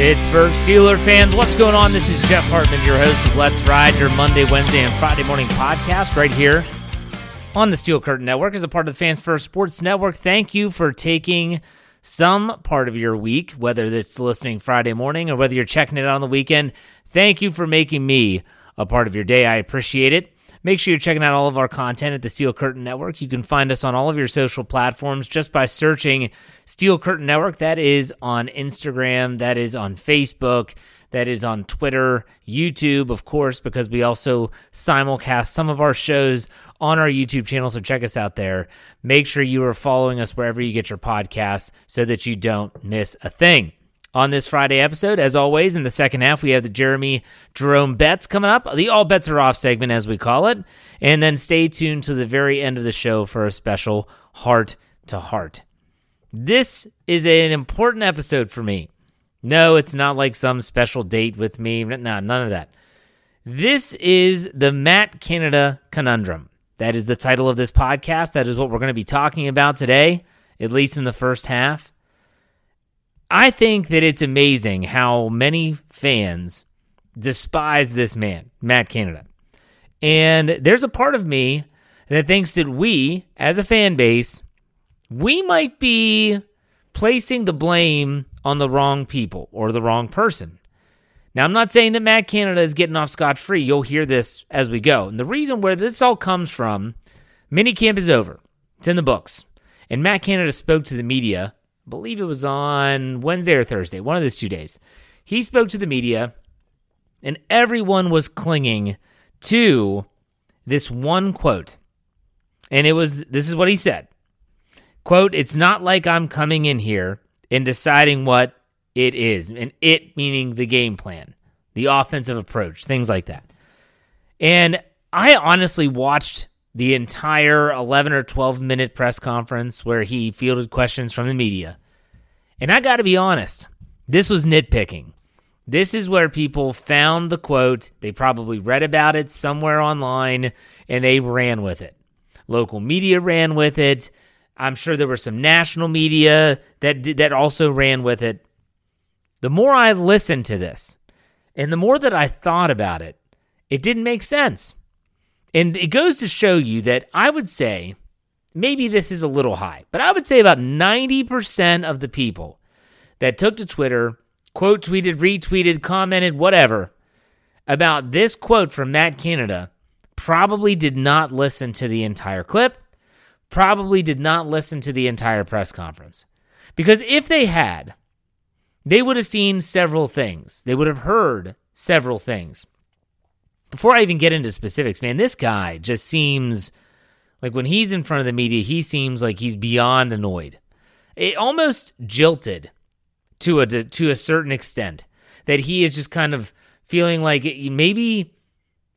Pittsburgh Steeler fans, what's going on? This is Jeff Hartman, your host of Let's Ride, your Monday, Wednesday, and Friday morning podcast right here on the Steel Curtain Network as a part of the Fans First Sports Network. Thank you for taking some part of your week, whether it's listening Friday morning or whether you're checking it out on the weekend. Thank you for making me a part of your day. I appreciate it. Make sure you're checking out all of our content at the Steel Curtain Network. You can find us on all of your social platforms just by searching Steel Curtain Network. That is on Instagram, that is on Facebook, that is on Twitter, YouTube, of course, because we also simulcast some of our shows on our YouTube channel. So check us out there. Make sure you are following us wherever you get your podcasts so that you don't miss a thing on this Friday episode. As always, in the second half, we have the Jeremy Jerome Betz coming up, the All Betz Are Off segment, as we call it. And then stay tuned to the very end of the show for a special heart to heart. This is an important episode for me. No, it's not like some special date with me. No, none of that. This is the Matt Canada conundrum. That is the title of this podcast. That is what we're going to be talking about today, at least in the first half. I think that it's amazing how many fans despise this man, Matt Canada. And there's a part of me that thinks that we, as a fan base, we might be placing the blame on the wrong people or the wrong person. Now, I'm not saying that Matt Canada is getting off scot free. You'll hear this as we go. And the reason where this all comes from, minicamp is over. It's in the books. And Matt Canada spoke to the media believe it was on Wednesday or Thursday, one of those two days. He spoke to the media, and everyone was clinging to this one quote. And it was this is what he said. Quote, it's not like I'm coming in here and deciding what it is. And it meaning the game plan, the offensive approach, things like that. And I honestly watched the entire 11 or 12 minute press conference where he fielded questions from the media. And I got to be honest, this was nitpicking. This is where people found the quote, they probably read about it somewhere online, and they ran with it. Local media ran with it. I'm sure there were some national media that that also ran with it. The more I listened to this, and the more that I thought about it, it didn't make sense. And it goes to show you that I would say maybe this is a little high, but I would say about 90% of the people that took to Twitter, quote tweeted, retweeted, commented, whatever, about this quote from Matt Canada probably did not listen to the entire clip, probably did not listen to the entire press conference. Because if they had, they would have seen several things. They would have heard several things. Before I even get into specifics, man, this guy just seems like when he's in front of the media, he seems like he's beyond annoyed. It almost jilted to a to a certain extent that he is just kind of feeling like maybe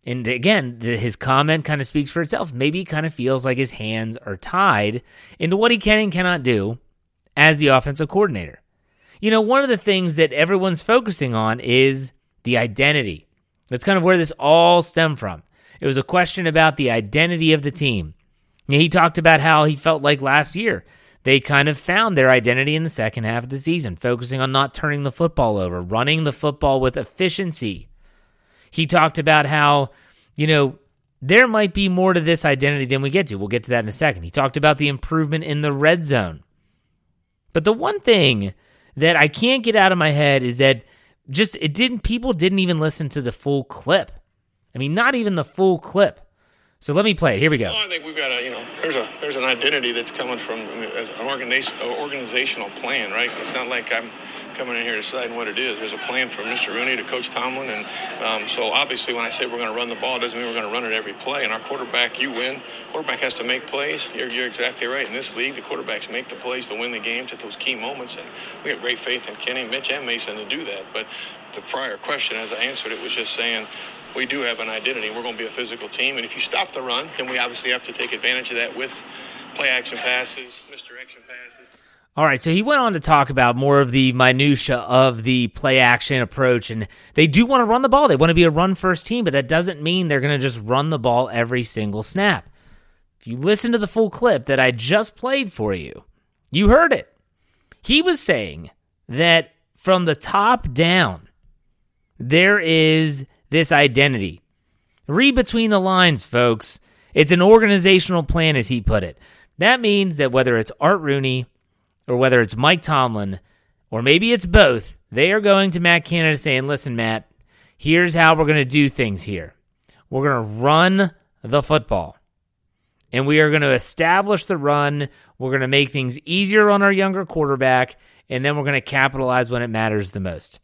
and again his comment kind of speaks for itself. Maybe he kind of feels like his hands are tied into what he can and cannot do as the offensive coordinator. You know one of the things that everyone's focusing on is the identity. That's kind of where this all stemmed from. It was a question about the identity of the team he talked about how he felt like last year they kind of found their identity in the second half of the season, focusing on not turning the football over, running the football with efficiency. He talked about how, you know, there might be more to this identity than we get to. We'll get to that in a second. He talked about the improvement in the red zone. But the one thing that I can't get out of my head is that just it didn't people didn't even listen to the full clip. I mean, not even the full clip. So let me play. Here we go. Well, I think we've got a, you know, there's a there's an identity that's coming from as an organization, organizational plan, right? It's not like I'm coming in here deciding what it is. There's a plan from Mr. Rooney to Coach Tomlin, and um, so obviously when I say we're going to run the ball, doesn't mean we're going to run it every play. And our quarterback, you win. Quarterback has to make plays. You're, you're exactly right. In this league, the quarterbacks make the plays to win the games at those key moments, and we have great faith in Kenny, Mitch, and Mason to do that. But the prior question, as I answered it, was just saying we do have an identity. We're going to be a physical team. And if you stop the run, then we obviously have to take advantage of that with play action passes, misdirection passes. All right, so he went on to talk about more of the minutia of the play action approach, and they do want to run the ball. They want to be a run first team, but that doesn't mean they're going to just run the ball every single snap. If you listen to the full clip that I just played for you, you heard it. He was saying that from the top down, there is this identity. Read between the lines, folks. It's an organizational plan, as he put it. That means that whether it's Art Rooney, or whether it's Mike Tomlin, or maybe it's both, they are going to Matt Canada saying, listen, Matt, here's how we're going to do things here. We're going to run the football. And we are going to establish the run. We're going to make things easier on our younger quarterback. And then we're going to capitalize when it matters the most.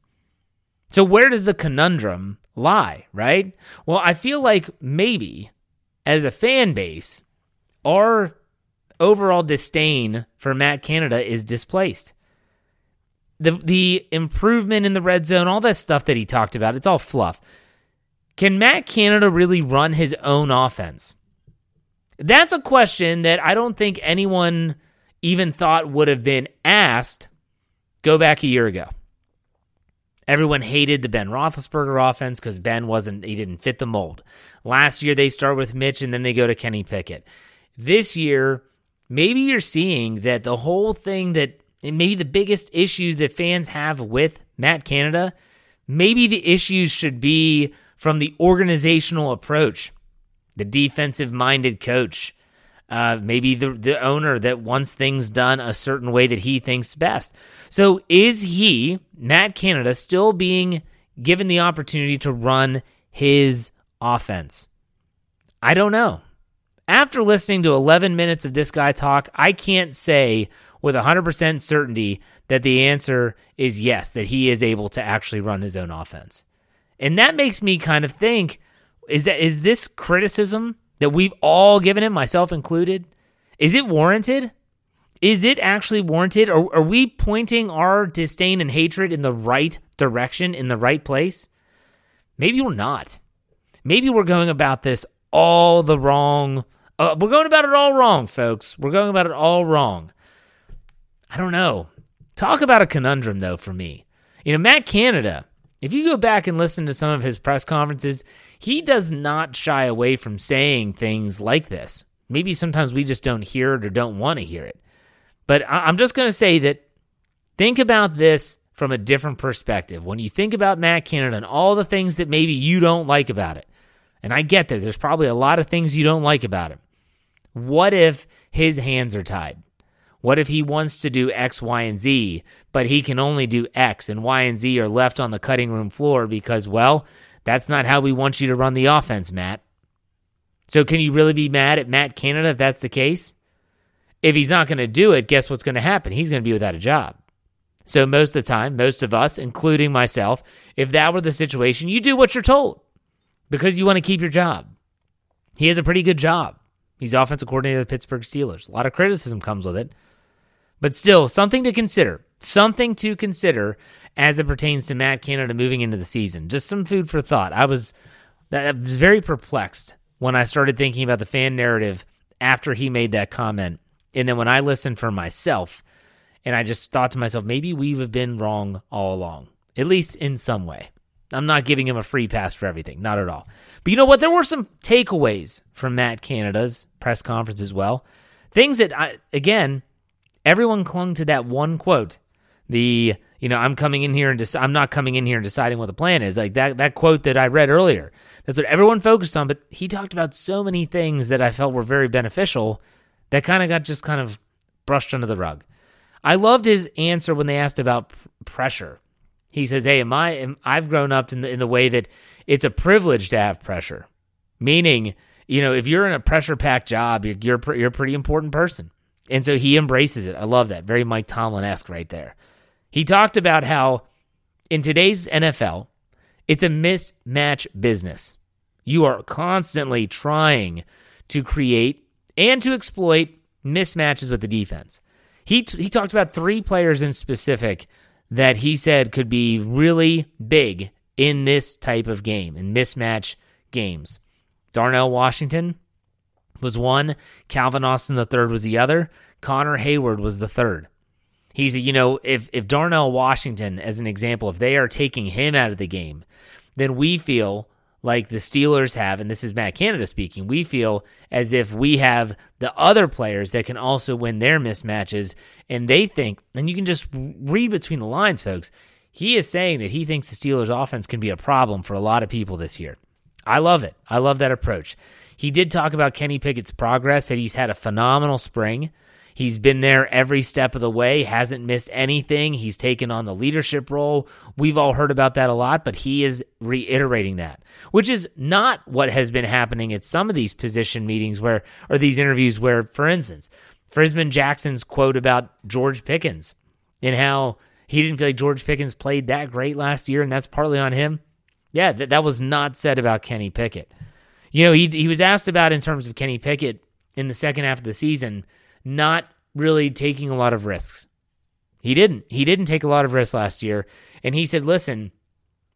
So, where does the conundrum lie, right? Well, I feel like maybe as a fan base, our overall disdain for Matt Canada is displaced. The the improvement in the red zone, all that stuff that he talked about, it's all fluff. Can Matt Canada really run his own offense? That's a question that I don't think anyone even thought would have been asked go back a year ago. Everyone hated the Ben Roethlisberger offense because Ben wasn't, he didn't fit the mold. Last year, they start with Mitch and then they go to Kenny Pickett. This year, maybe you're seeing that the whole thing that maybe the biggest issues that fans have with Matt Canada, maybe the issues should be from the organizational approach, the defensive minded coach, uh, maybe the, the owner that wants things done a certain way that he thinks best. So is he, Matt Canada, still being given the opportunity to run his offense? I don't know. After listening to 11 minutes of this guy talk, I can't say with 100% certainty that the answer is yes, that he is able to actually run his own offense. And that makes me kind of think is that is this criticism that we've all given him, myself included, is it warranted? Is it actually warranted? Or are we pointing our disdain and hatred in the right direction, in the right place? Maybe we're not. Maybe we're going about this all the wrong uh, we're going about it all wrong, folks. We're going about it all wrong. I don't know. Talk about a conundrum, though, for me. You know, Matt Canada, if you go back and listen to some of his press conferences, he does not shy away from saying things like this. Maybe sometimes we just don't hear it or don't want to hear it. But I'm just going to say that think about this from a different perspective. When you think about Matt Canada and all the things that maybe you don't like about it, and I get that there's probably a lot of things you don't like about him. What if his hands are tied? What if he wants to do X, Y, and Z, but he can only do X and Y and Z are left on the cutting room floor because, well, that's not how we want you to run the offense, Matt. So can you really be mad at Matt Canada if that's the case? If he's not going to do it, guess what's going to happen? He's going to be without a job. So most of the time, most of us, including myself, if that were the situation, you do what you're told because you want to keep your job. He has a pretty good job. He's offensive coordinator of the Pittsburgh Steelers. A lot of criticism comes with it, but still something to consider. Something to consider as it pertains to Matt Canada moving into the season. Just some food for thought. I was, I was very perplexed when I started thinking about the fan narrative after he made that comment, and then when I listened for myself, and I just thought to myself, maybe we have been wrong all along, at least in some way. I'm not giving him a free pass for everything, not at all. But you know what? There were some takeaways from Matt Canada's press conference as well. Things that I again, everyone clung to that one quote. The you know I'm coming in here and dec- I'm not coming in here and deciding what the plan is. Like that that quote that I read earlier. That's what everyone focused on. But he talked about so many things that I felt were very beneficial that kind of got just kind of brushed under the rug. I loved his answer when they asked about pressure he says, "Hey, am I? Am, I've grown up in the in the way that it's a privilege to have pressure, meaning, you know, if you're in a pressure packed job, you're you're, you're a pretty important person." And so he embraces it. I love that. Very Mike Tomlin esque right there. He talked about how in today's NFL, it's a mismatch business. You are constantly trying to create and to exploit mismatches with the defense. He, t- he talked about three players in specific that he said could be really big in this type of game, in mismatch games. Darnell Washington was one, Calvin Austin the third was the other, Connor Heyward was the third. He's, you know, if if Darnell Washington, as an example, if they are taking him out of the game, then we feel like the Steelers have, and this is Matt Canada speaking, we feel as if we have the other players that can also win their mismatches. And they think, and you can just read between the lines, folks, he is saying that he thinks the Steelers offense can be a problem for a lot of people this year. I love it. I love that approach. He did talk about Kenny Pickett's progress, that he's had a phenomenal spring. He's been there every step of the way, hasn't missed anything. He's taken on the leadership role. We've all heard about that a lot, but he is reiterating that, which is not what has been happening at some of these position meetings where, or these interviews where, for instance, Frisman Jackson's quote about George Pickens and how he didn't feel like George Pickens played that great last year, and that's partly on him. Yeah, that, that was not said about Kenny Pickett. You know, he, he was asked about in terms of Kenny Pickett in the second half of the season not really taking a lot of risks. He didn't. He didn't take a lot of risks last year. And he said, listen,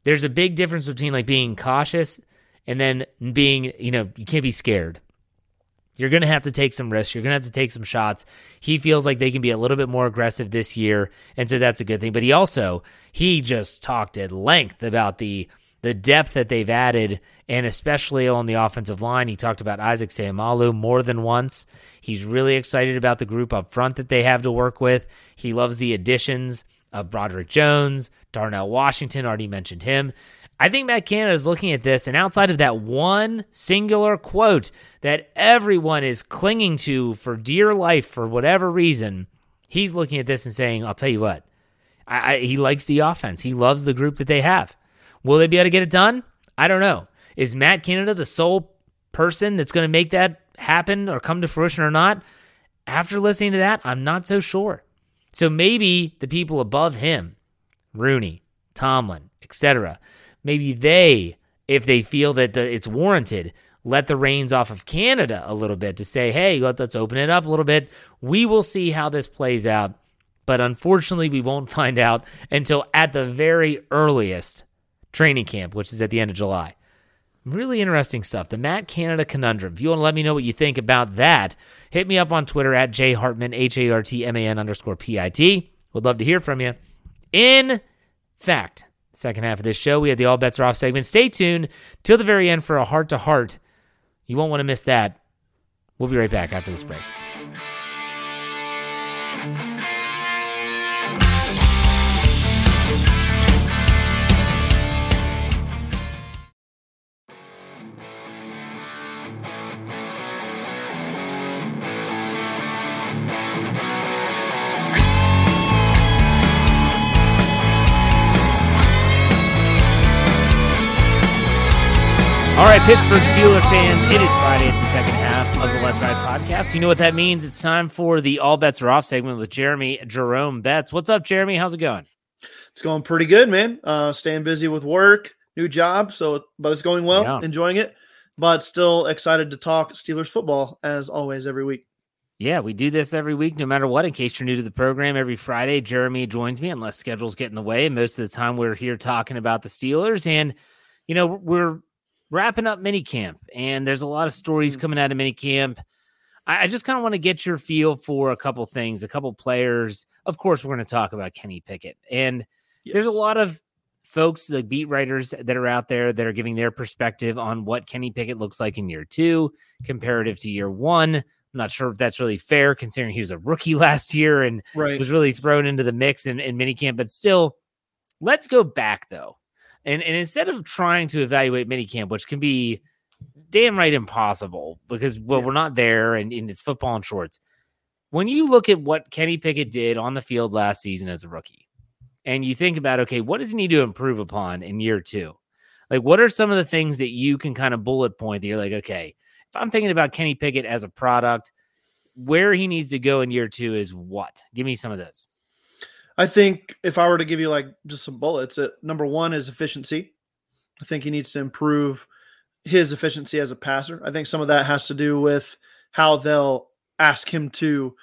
there's a big difference between like being cautious and then being, you know, you can't be scared. You're going to have to take some risks. You're going to have to take some shots. He feels like they can be a little bit more aggressive this year. And so that's a good thing. But he also, he just talked at length about the the depth that they've added, and especially on the offensive line. He talked about Isaac Seumalo more than once. He's really excited about the group up front that they have to work with. He loves the additions of Broderick Jones, Darnell Washington, already mentioned him. I think Matt Canada is looking at this, and outside of that one singular quote that everyone is clinging to for dear life for whatever reason, he's looking at this and saying, I'll tell you what, I, I, he likes the offense. He loves the group that they have. Will they be able to get it done? I don't know. Is Matt Canada the sole person that's going to make that happen or come to fruition or not? After listening to that, I'm not so sure. So maybe the people above him, Rooney, Tomlin, etc., maybe they, if they feel that the, it's warranted, let the reins off of Canada a little bit to say, hey, let, us open it up a little bit. We will see how this plays out. But unfortunately, we won't find out until at the very earliest training camp, which is at the end of July. Really interesting stuff. The Matt Canada conundrum. If you want to let me know what you think about that, hit me up on Twitter at jhartman, H A R T M A N underscore P I T. Would love to hear from you. In fact, second half of this show, we have the All Betz Are Off segment. Stay tuned till the very end for a heart to heart. You won't want to miss that. We'll be right back after this break. Pittsburgh Steelers fans, it is Friday. It's the second half of the Let's Ride podcast. You know what that means? It's time for the All Betz Are Off segment with Jeremy Jerome Betz. What's up, Jeremy? How's it going? It's going pretty good, man. Uh, staying busy with work, new job, so but it's going well. Yeah. Enjoying it, but still excited to talk Steelers football as always every week. Yeah, we do this every week, no matter what. In case you're new to the program, every Friday, Jeremy joins me unless schedules get in the way. Most of the time, we're here talking about the Steelers, and you know we're wrapping up minicamp, and there's a lot of stories mm. coming out of minicamp. I, I just kind of want to get your feel for a couple things, a couple players. Of course, we're going to talk about Kenny Pickett, and yes. there's a lot of folks, like beat writers that are out there that are giving their perspective on what Kenny Pickett looks like in year two comparative to year one. I'm not sure if that's really fair considering he was a rookie last year and right. was really thrown into the mix in, in minicamp. But still, let's go back though. And and instead of trying to evaluate minicamp, which can be damn right impossible because well, yeah. we're not there and, and it's football and shorts. When you look at what Kenny Pickett did on the field last season as a rookie, and you think about okay, what does he need to improve upon in year two? Like, what are some of the things that you can kind of bullet point that you're like, okay, if I'm thinking about Kenny Pickett as a product, where he needs to go in year two is what? Give me some of those. I think if I were to give you like just some bullets, it, number one is efficiency. I think he needs to improve his efficiency as a passer. I think some of that has to do with how they'll ask him to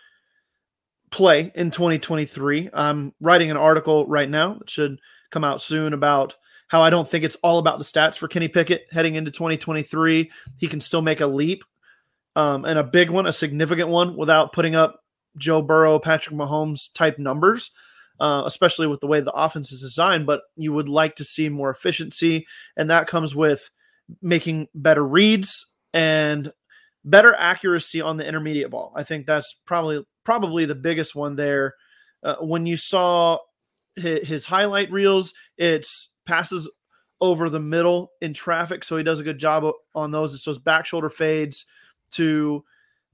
play in 2023. I'm writing an article right now that should come out soon about how I don't think it's all about the stats for Kenny Pickett heading into 2023. He can still make a leap um, and a big one, a significant one, without putting up Joe Burrow, Patrick Mahomes type numbers. Uh, especially with the way the offense is designed, but you would like to see more efficiency. And that comes with making better reads and better accuracy on the intermediate ball. I think that's probably probably the biggest one there. Uh, when you saw his, his, highlight reels, it's passes over the middle in traffic, so he does a good job on those. It's those back shoulder fades to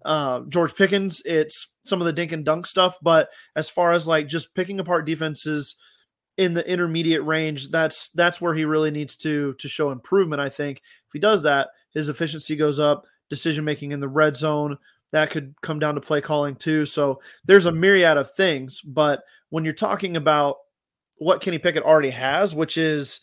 uh, George Pickens. It's some of the dink and dunk stuff, but as far as like just picking apart defenses in the intermediate range, that's that's where he really needs to to show improvement. I think if he does that, his efficiency goes up decision making in the red zone. That could come down to play calling too. So there's a myriad of things. But when you're talking about what Kenny Pickett already has, which is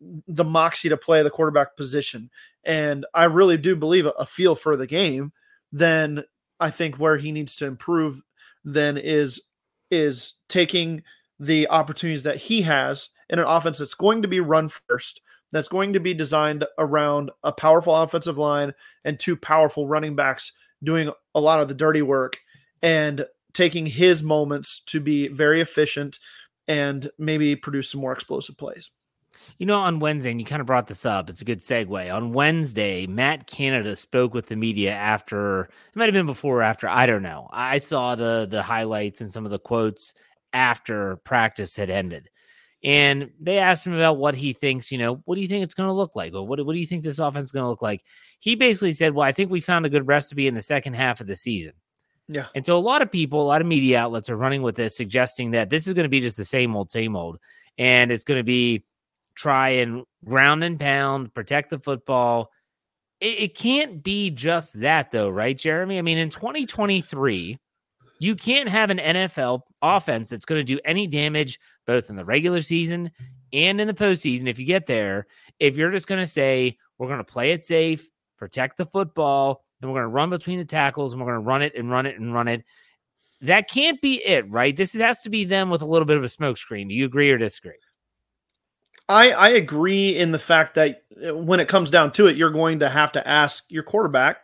the moxie to play the quarterback position, and I really do believe a, feel for the game, then I think where he needs to improve then is is taking the opportunities that he has in an offense that's going to be run first that's going to be designed around a powerful offensive line and two powerful running backs doing a lot of the dirty work and taking his moments to be very efficient and maybe produce some more explosive plays. You know, on Wednesday, and you kind of brought this up, it's a good segue. On Wednesday, Matt Canada spoke with the media after it might have been before or after, I don't know. I saw the the highlights and some of the quotes after practice had ended. And they asked him about what he thinks, you know, what do you think it's going to look like? Or what, what do you think this offense is going to look like? He basically said, well, I think we found a good recipe in the second half of the season. Yeah. And so a lot of people, a lot of media outlets are running with this, suggesting that this is going to be just the same old, same old. And it's going to be try and ground and pound, protect the football. It, it can't be just that, though, right, Jeremy? I mean, in 2023, you can't have an NFL offense that's going to do any damage both in the regular season and in the postseason. If you get there, if you're just going to say, we're going to play it safe, protect the football, and we're going to run between the tackles and we're going to run it and run it and run it. That can't be it, right? This has to be them with a little bit of a smokescreen. Do you agree or disagree? I, I agree in the fact that uh, when it comes down to it, you're going to have to ask your quarterback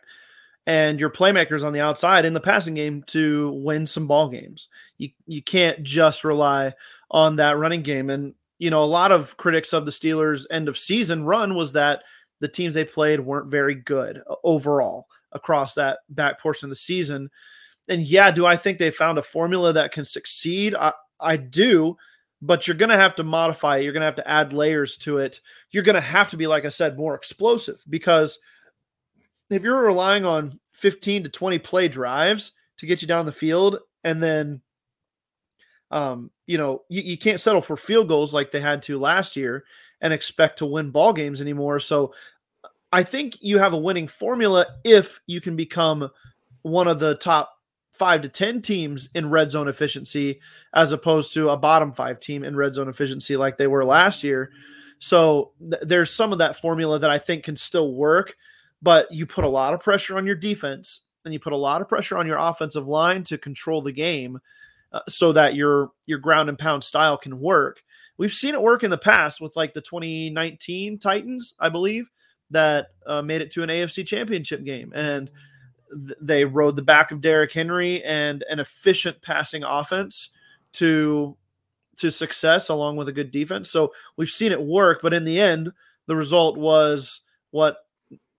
and your playmakers on the outside in the passing game to win some ball games. You you can't just rely on that running game. And you know, a lot of critics of the Steelers' end of season run was that the teams they played weren't very good uh, overall across that back portion of the season. And yeah, do I think they found a formula that can succeed? I, I do, but you're going to have to modify it. You're going to have to add layers to it. You're going to have to be, like I said, more explosive because – if you're relying on 15 to 20 play drives to get you down the field and then um, you know, you, you can't settle for field goals like they had to last year and expect to win ball games anymore. So I think you have a winning formula if you can become one of the top five to 10 teams in red zone efficiency as opposed to a bottom five team in red zone efficiency like they were last year. So th- there's some of that formula that I think can still work but you put a lot of pressure on your defense and you put a lot of pressure on your offensive line to control the game uh, so that your your ground and pound style can work. We've seen it work in the past with like the 2019 Titans, I believe, that uh, made it to an AFC championship game and th- they rode the back of Derrick Henry and an efficient passing offense to to success along with a good defense. So we've seen it work, but in the end, the result was what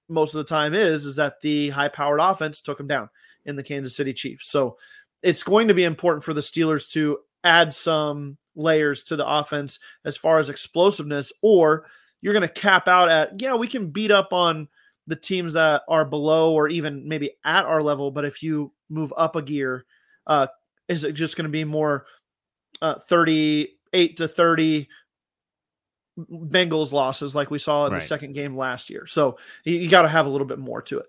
most of the time is is that the high powered offense took them down in the Kansas City Chiefs. So it's going to be important for the Steelers to add some layers to the offense as far as explosiveness, or you're going to cap out at, yeah, we can beat up on the teams that are below or even maybe at our level. But if you move up a gear, uh, is it just going to be more uh, 38 to 30, Bengals losses like we saw in right. the second game last year. So you, you got to have a little bit more to it.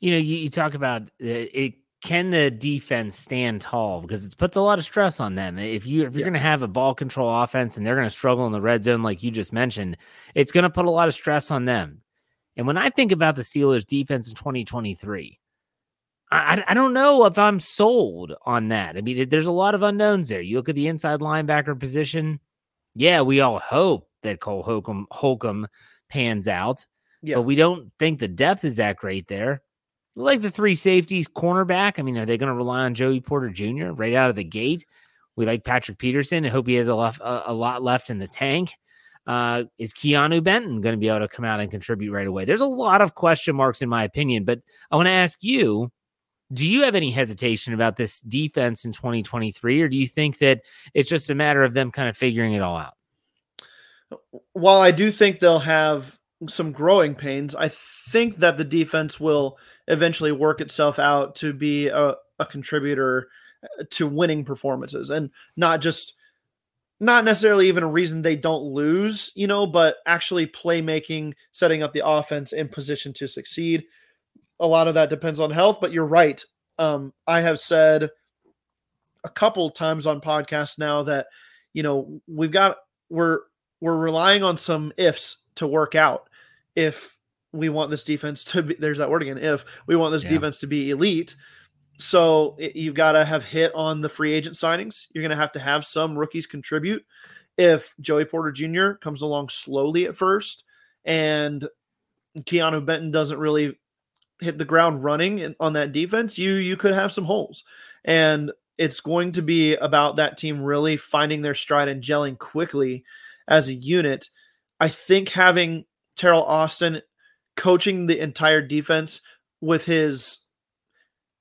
You know, you, you talk about uh, it. Can the defense stand tall? Because it puts a lot of stress on them. If you if you're yeah. going to have a ball control offense and they're going to struggle in the red zone, like you just mentioned, it's going to put a lot of stress on them. And when I think about the Steelers' defense in 2023, I, I don't know if I'm sold on that. I mean, there's a lot of unknowns there. You look at the inside linebacker position. Yeah, we all hope that Cole Holcomb Holcomb pans out. Yeah. But we don't think the depth is that great there. like the three safeties, cornerback. I mean, are they going to rely on Joey Porter Jr. right out of the gate? We like Patrick Peterson. I hope he has a, left, a, a lot left in the tank. Uh, is Keanu Benton going to be able to come out and contribute right away? There's a lot of question marks, in my opinion. But I want to ask you do you have any hesitation about this defense in 2023, or do you think that it's just a matter of them kind of figuring it all out? While I do think they'll have some growing pains, I think that the defense will eventually work itself out to be a, a contributor uh, to winning performances and not just not necessarily even a reason they don't lose, you know, but actually playmaking, setting up the offense in position to succeed. A lot of that depends on health, but you're right. Um, I have said a couple times on podcasts now that you know we've got we're we're relying on some ifs to work out if we want this defense to be there's that word again if we want this yeah. defense to be elite so it, you've got to have hit on the free agent signings. You're going to have to have some rookies contribute if joey porter jr comes along slowly at first and keanu benton doesn't really hit the ground running on that defense you you could have some holes. And it's going to be about that team really finding their stride and gelling quickly as a unit. I think having Teryl Austin coaching the entire defense with his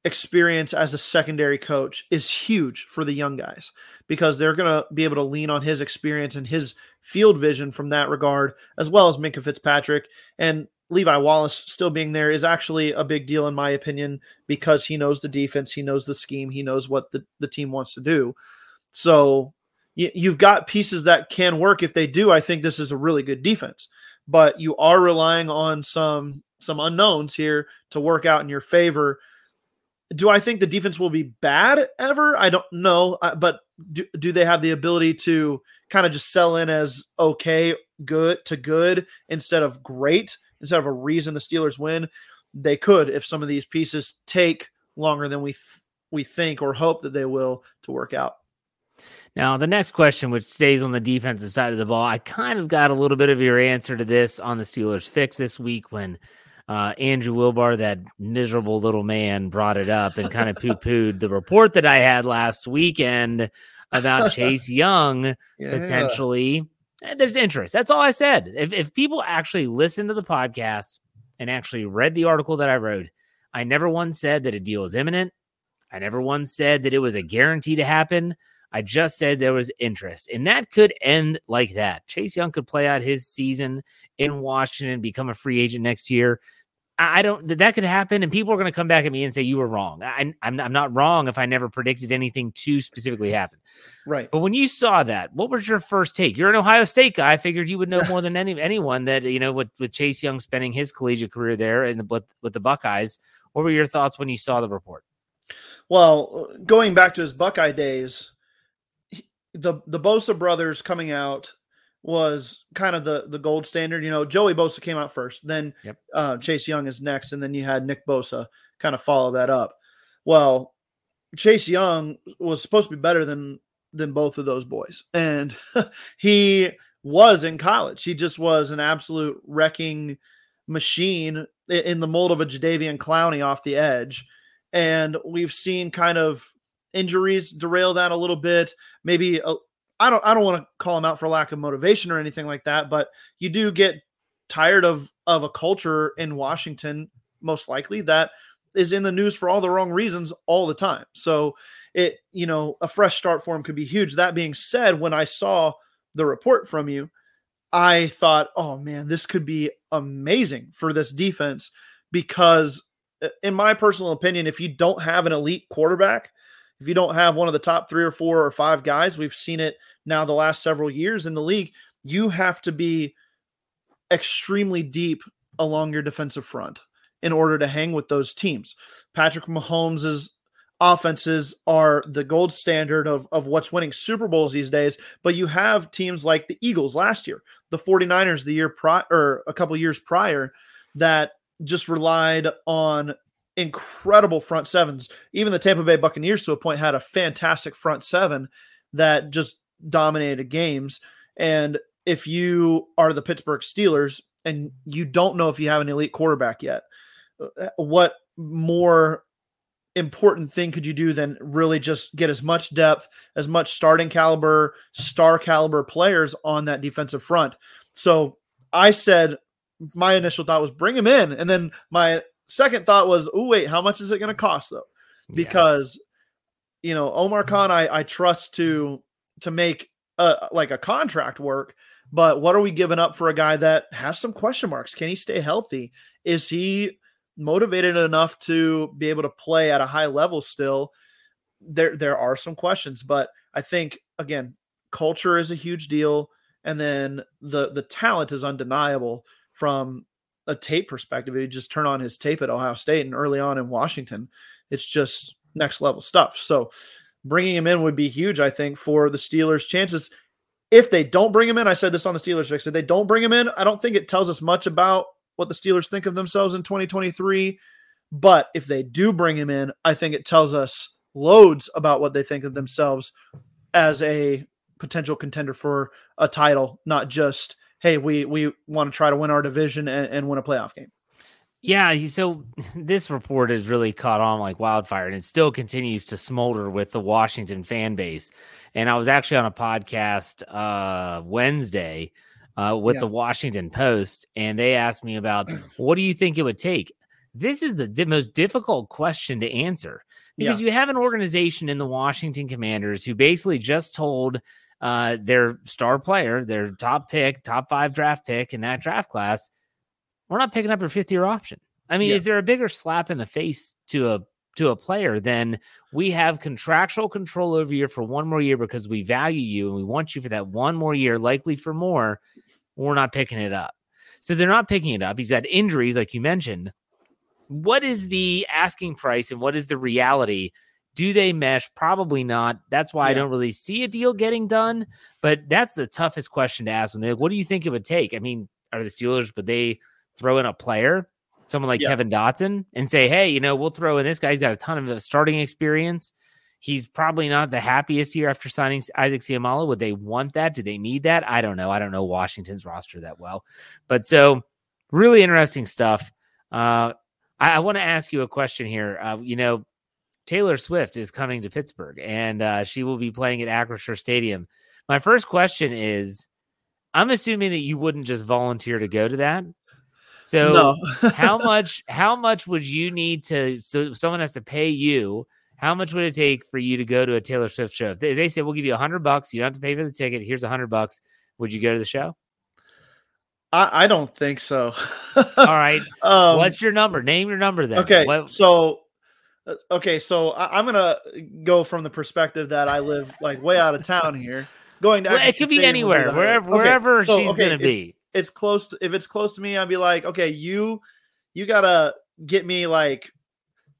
experience as a secondary coach is huge for the young guys because they're going to be able to lean on his experience and his field vision from that regard, as well as Minkah Fitzpatrick. And Levi Wallace still being there is actually a big deal, in my opinion, because he knows the defense, he knows the scheme, he knows what the, the team wants to do. So you, you've got pieces that can work. If they do, I think this is a really good defense but you are relying on some some unknowns here to work out in your favor. Do I think the defense will be bad ever? I don't know, uh, but do, do they have the ability to kind of just sell in as okay, good to good instead of great, instead of a reason the Steelers win? They could if some of these pieces take longer than we th- we think or hope that they will to work out. Now, the next question, which stays on the defensive side of the ball, I kind of got a little bit of your answer to this on the Steelers fix this week when uh, Andrew Wilbar, that miserable little man, brought it up and kind of poo pooed the report that I had last weekend about Chase Young yeah. potentially. And there's interest. That's all I said. If, if people actually listen to the podcast and actually read the article that I wrote, I never once said that a deal is imminent. I never once said that it was a guarantee to happen. I just said there was interest, and that could end like that. Chase Young could play out his season in Washington, become a free agent next year. I don't that could happen, and people are going to come back at me and say you were wrong. I, I'm I'm not wrong if I never predicted anything to specifically happen. Right. But when you saw that, what was your first take? You're an Ohio State guy. I figured you would know more than any anyone that you know with with Chase Young spending his collegiate career there and the, with with the Buckeyes. What were your thoughts when you saw the report? Well, uh, going back to his Buckeye days, the the Bosa brothers coming out was kind of the the gold standard. You know, Joey Bosa came out first, then yep. uh, Chase Young is next, and then you had Nick Bosa kind of follow that up. Well, Chase Young was supposed to be better than than both of those boys, and he was in college. He just was an absolute wrecking machine in the mold of a Jadeveon Clowney off the edge. And we've seen kind of injuries derail that a little bit. Maybe a, I don't I don't want to call him out for lack of motivation or anything like that, but you do get tired of of a culture in Washington most likely that is in the news for all the wrong reasons all the time. So it you know a fresh start for him could be huge. That being said, when I saw the report from you, I thought, oh man, this could be amazing for this defense because, uh, in my personal opinion, if you don't have an elite quarterback, if you don't have one of the top three or four or five guys, we've seen it now the last several years in the league, you have to be extremely deep along your defensive front in order to hang with those teams. Patrick Mahomes' offenses are the gold standard of, of what's winning Super Bowls these days, but you have teams like the Eagles last year, the 49ers the year prior or a couple years prior that just relied on incredible front sevens. Even the Tampa Bay Buccaneers, to a point, had a fantastic front seven that just dominated games. And if you are the Pittsburgh Steelers and you don't know if you have an elite quarterback yet, uh, what more important thing could you do than really just get as much depth, as much starting caliber, star caliber players on that defensive front? So I said my initial thought was bring him in, and then my second thought was, oh wait, how much is it going to cost though? Because yeah. you know Omar Khan, I, I trust to to make a, like a contract work, but what are we giving up for a guy that has some question marks? Can he stay healthy? Is he motivated enough to be able to play at a high level still? There there are some questions, but I think again, culture is a huge deal and then the the talent is undeniable from a tape perspective. You just turn on his tape at Ohio State and early on in Washington, it's just next level stuff. So bringing him in would be huge, I think, for the Steelers' chances. If they don't bring him in, I said this on the Steelers fix. If they don't bring him in, I don't think it tells us much about what the Steelers think of themselves in 2023. But if they do bring him in, I think it tells us loads about what they think of themselves as a potential contender for a title, not just hey, we we want to try to win our division and, and win a playoff game. Yeah, so this report has really caught on like wildfire, and it still continues to smolder with the Washington fan base. And I was actually on a podcast uh, Wednesday uh, with yeah. the Washington Post, and they asked me about what do you think it would take. This is the di- most difficult question to answer because yeah. you have an organization in the Washington Commanders who basically just told uh, their star player, their top pick, top five draft pick in that draft class, we're not picking up your fifth year option. I mean, yeah. is there a bigger slap in the face to a to a player than we have contractual control over you for one more year because we value you and we want you for that one more year, likely for more. We're not picking it up. So they're not picking it up. He's had injuries, like you mentioned. What is the asking price and what is the reality do they mesh? Probably not. That's why yeah. I don't really see a deal getting done. But that's the toughest question to ask when they like, what do you think it would take? I mean, are the Steelers, but they throw in a player, someone like yeah. Kevin Dotson, and say, hey, you know, we'll throw in this guy. He's got a ton of uh, starting experience. He's probably not the happiest here after signing Isaac Seumalo. Would they want that? Do they need that? I don't know. I don't know Washington's roster that well. But so really interesting stuff. Uh, I, I want to ask you a question here. Uh, you know, Taylor Swift is coming to Pittsburgh and uh, she will be playing at Acrisure Stadium. My first question is I'm assuming that you wouldn't just volunteer to go to that. So no. how much how much would you need to so someone has to pay you? How much would it take for you to go to a Taylor Swift show? If they, they said we'll give you a hundred bucks, you don't have to pay for the ticket. Here's a hundred bucks. Would you go to the show? I, I don't think so. All right. Um, What's your number? Name your number then. Okay. What, so uh, okay, so I, am gonna go from the perspective that I live like way out of town here. Going to well, it could be anywhere, wherever okay, wherever so, she's okay, gonna be. It's close. To, if it's close to me, I'd be like, okay, you you gotta get me like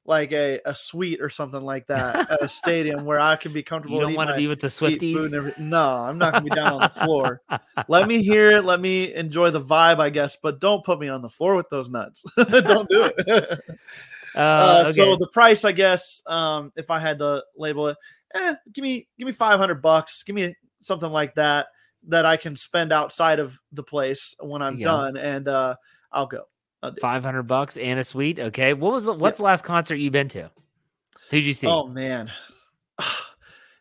like a, a suite or something like that at a stadium where I can be comfortable. You don't want to be with the Swifties. no, I'm not gonna be down on the floor. let me hear it. Let me enjoy the vibe, I guess. But don't put me on the floor with those nuts. don't do it. Uh, uh, okay. So the price, I guess, um, if I had to label it, eh, give me give me five hundred bucks, give me something like that that I can spend outside of the place when I'm done, and uh, I'll go. Five hundred bucks and a suite. Okay, what was the, what's yeah. the last concert you've been to? Who'd you see? Oh man.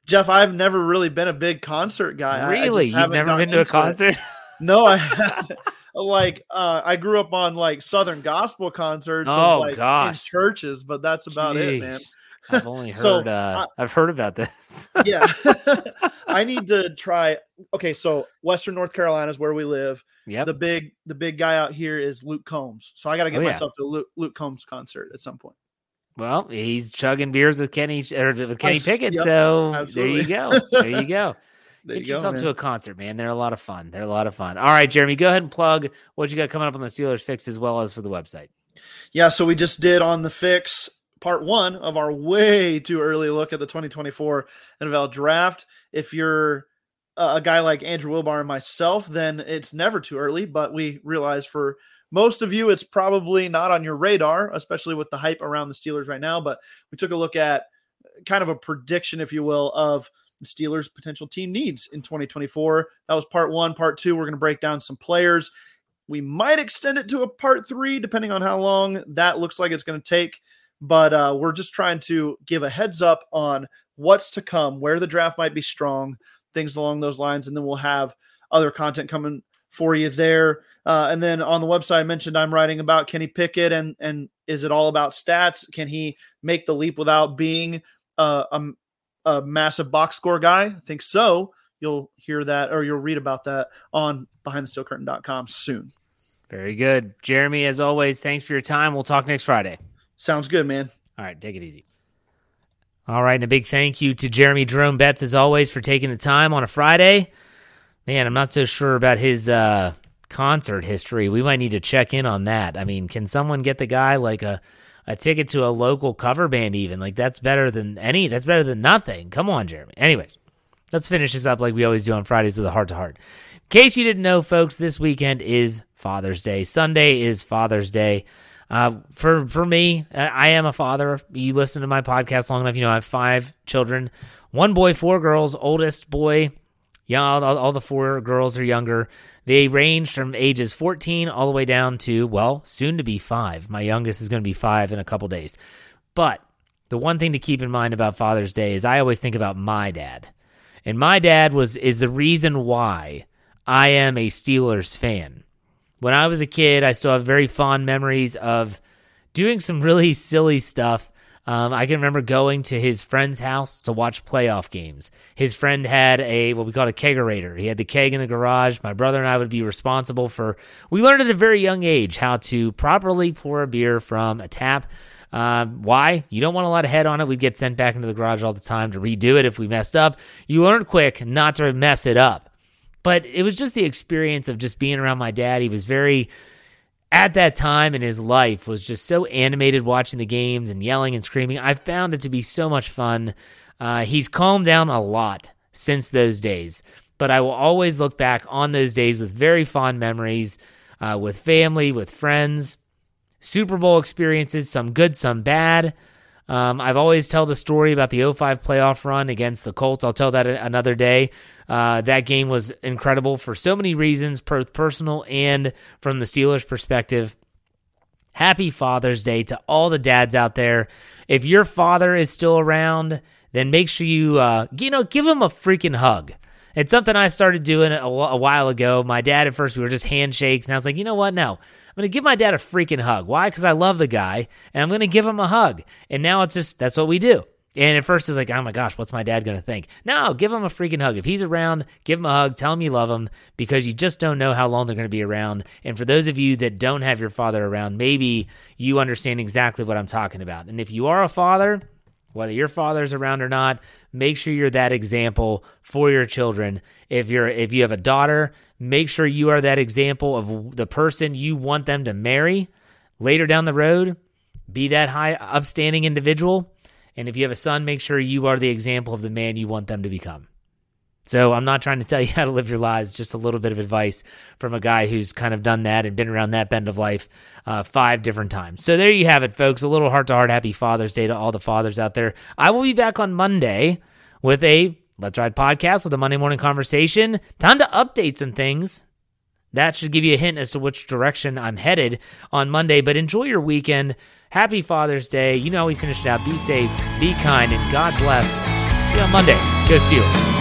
Jeff, I've never really been a big concert guy. Really? You've never been to a concert? No, I like uh, I grew up on like Southern gospel concerts. Oh of, like, gosh, in churches, but that's about Jeez. it, man. I've only heard. so, uh, I've heard about this. yeah, I need to try. Okay, so Western North Carolina is where we live. Yeah. The big, the big guy out here is Luke Combs. So I got to get oh, myself yeah. to Luke, Luke Combs concert at some point. Well, he's chugging beers with Kenny or with Kenny Pickett. Yep, so absolutely. there you go. There you go. There Get you yourself go, to a concert, man. They're a lot of fun. They're a lot of fun. All right, Jeremy, go ahead and plug what you got coming up on the Steelers Fix as well as for the website. Yeah, so we just did on the Fix part one of our way too early look at the 2024 NFL Draft. If you're a guy like Andrew Wilbar and myself, then it's never too early. But we realize for most of you, it's probably not on your radar, especially with the hype around the Steelers right now. But we took a look at kind of a prediction, if you will, of the Steelers' potential team needs in 2024. That was part one. Part two, we're going to break down some players. We might extend it to a part three, depending on how long that looks like it's going to take. But uh, we're just trying to give a heads up on what's to come, where the draft might be strong, things along those lines. And then we'll have other content coming for you there. Uh, and then on the website, I mentioned I'm writing about Kenny Pickett and and is it all about stats? Can he make the leap without being a, a, a massive box score guy? I think so. You'll hear that or you'll read about that on behindthesteelcurtain.com soon. Very good. Jeremy, as always, thanks for your time. We'll talk next Friday. Sounds good, man. All right, take it easy. All right, and a big thank you to Jeremy Jerome Betz, as always, for taking the time on a Friday. Man, I'm not so sure about his uh, concert history. We might need to check in on that. I mean, can someone get the guy like a a ticket to a local cover band even? Like that's better than any that's better than nothing. Come on, Jeremy. Anyways, let's finish this up like we always do on Fridays with a Hart to Heart. In case you didn't know, folks, this weekend is Father's Day. Sunday is Father's Day. Uh, for for me, I am a father. You listen to my podcast long enough, you know I have five children, one boy, four girls. Oldest boy yeah, all, all, the four girls are younger. They range from ages 14 all the way down to, well, soon to be five. My youngest is going to be five in a couple days. But the one thing to keep in mind about Father's Day is I always think about my dad. And my dad was is the reason why I am a Steelers fan. When I was a kid, I still have very fond memories of doing some really silly stuff um, I can remember going to his friend's house to watch playoff games. His friend had a what we called a kegerator. He had the keg in the garage. My brother and I would be responsible for. We learned at a very young age how to properly pour a beer from a tap. Uh, why? You don't want a lot of head on it. We'd get sent back into the garage all the time to redo it if we messed up. You learn quick not to mess it up. But it was just the experience of just being around my dad. He was very at that time in his life was just so animated watching the games and yelling and screaming. I found it to be so much fun. Uh, he's calmed down a lot since those days, but I will always look back on those days with very fond memories uh, with family, with friends, Super Bowl experiences, some good, some bad. Um, I've always tell the story about the 05 playoff run against the Colts. I'll tell that another day. Uh, that game was incredible for so many reasons, both personal and from the Steelers' perspective. Happy Father's Day to all the dads out there. If your father is still around, then make sure you, uh, you know, give him a freaking hug. It's something I started doing a, a while ago. My dad, at first, we were just handshakes, and I was like, you know what? No, I'm going to give my dad a freaking hug. Why? Because I love the guy, and I'm going to give him a hug. And now it's just, that's what we do. And at first it was like, oh my gosh, what's my dad going to think? No, give him a freaking hug. If he's around, give him a hug. Tell him you love him because you just don't know how long they're going to be around. And for those of you that don't have your father around, maybe you understand exactly what I'm talking about. And if you are a father, whether your father's around or not, make sure you're that example for your children. If you're if you have a daughter, make sure you are that example of the person you want them to marry later down the road. Be that high upstanding individual and if you have a son, make sure you are the example of the man you want them to become. So I'm not trying to tell you how to live your lives, just a little bit of advice from a guy who's kind of done that and been around that bend of life uh, five different times. So there you have it, folks. A little heart to heart. Happy Father's Day to all the fathers out there. I will be back on Monday with a Let's Ride podcast with a Monday morning conversation. Time to update some things. That should give you a hint as to which direction I'm headed on Monday. But enjoy your weekend. Happy Father's Day. You know how we finished out. Be safe, be kind, and God bless. See you on Monday. Go Steelers.